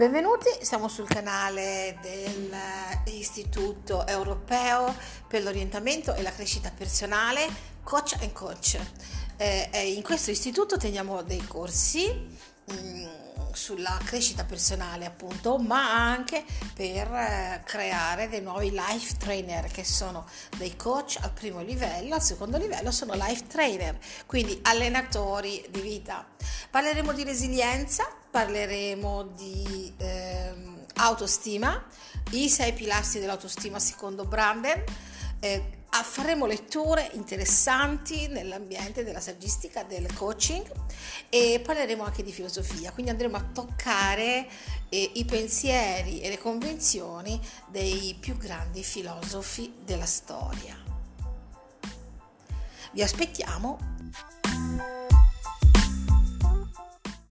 Benvenuti, siamo sul canale dell'Istituto Europeo per l'orientamento e la crescita personale Coach and Coach. Eh, in questo istituto teniamo dei corsi mh, mm, sulla crescita personale appunto, ma anche per eh, creare dei nuovi life trainer che sono dei coach al primo livello, al secondo livello sono life trainer, quindi allenatori di vita. Parleremo di resilienza, parleremo di eh, autostima, i sei pilastri dell'autostima secondo Branden. Eh, faremo letture interessanti nell'ambiente della saggistica, del coaching e parleremo anche di filosofia, quindi andremo a toccare eh, i pensieri e le convenzioni dei più grandi filosofi della storia. Vi aspettiamo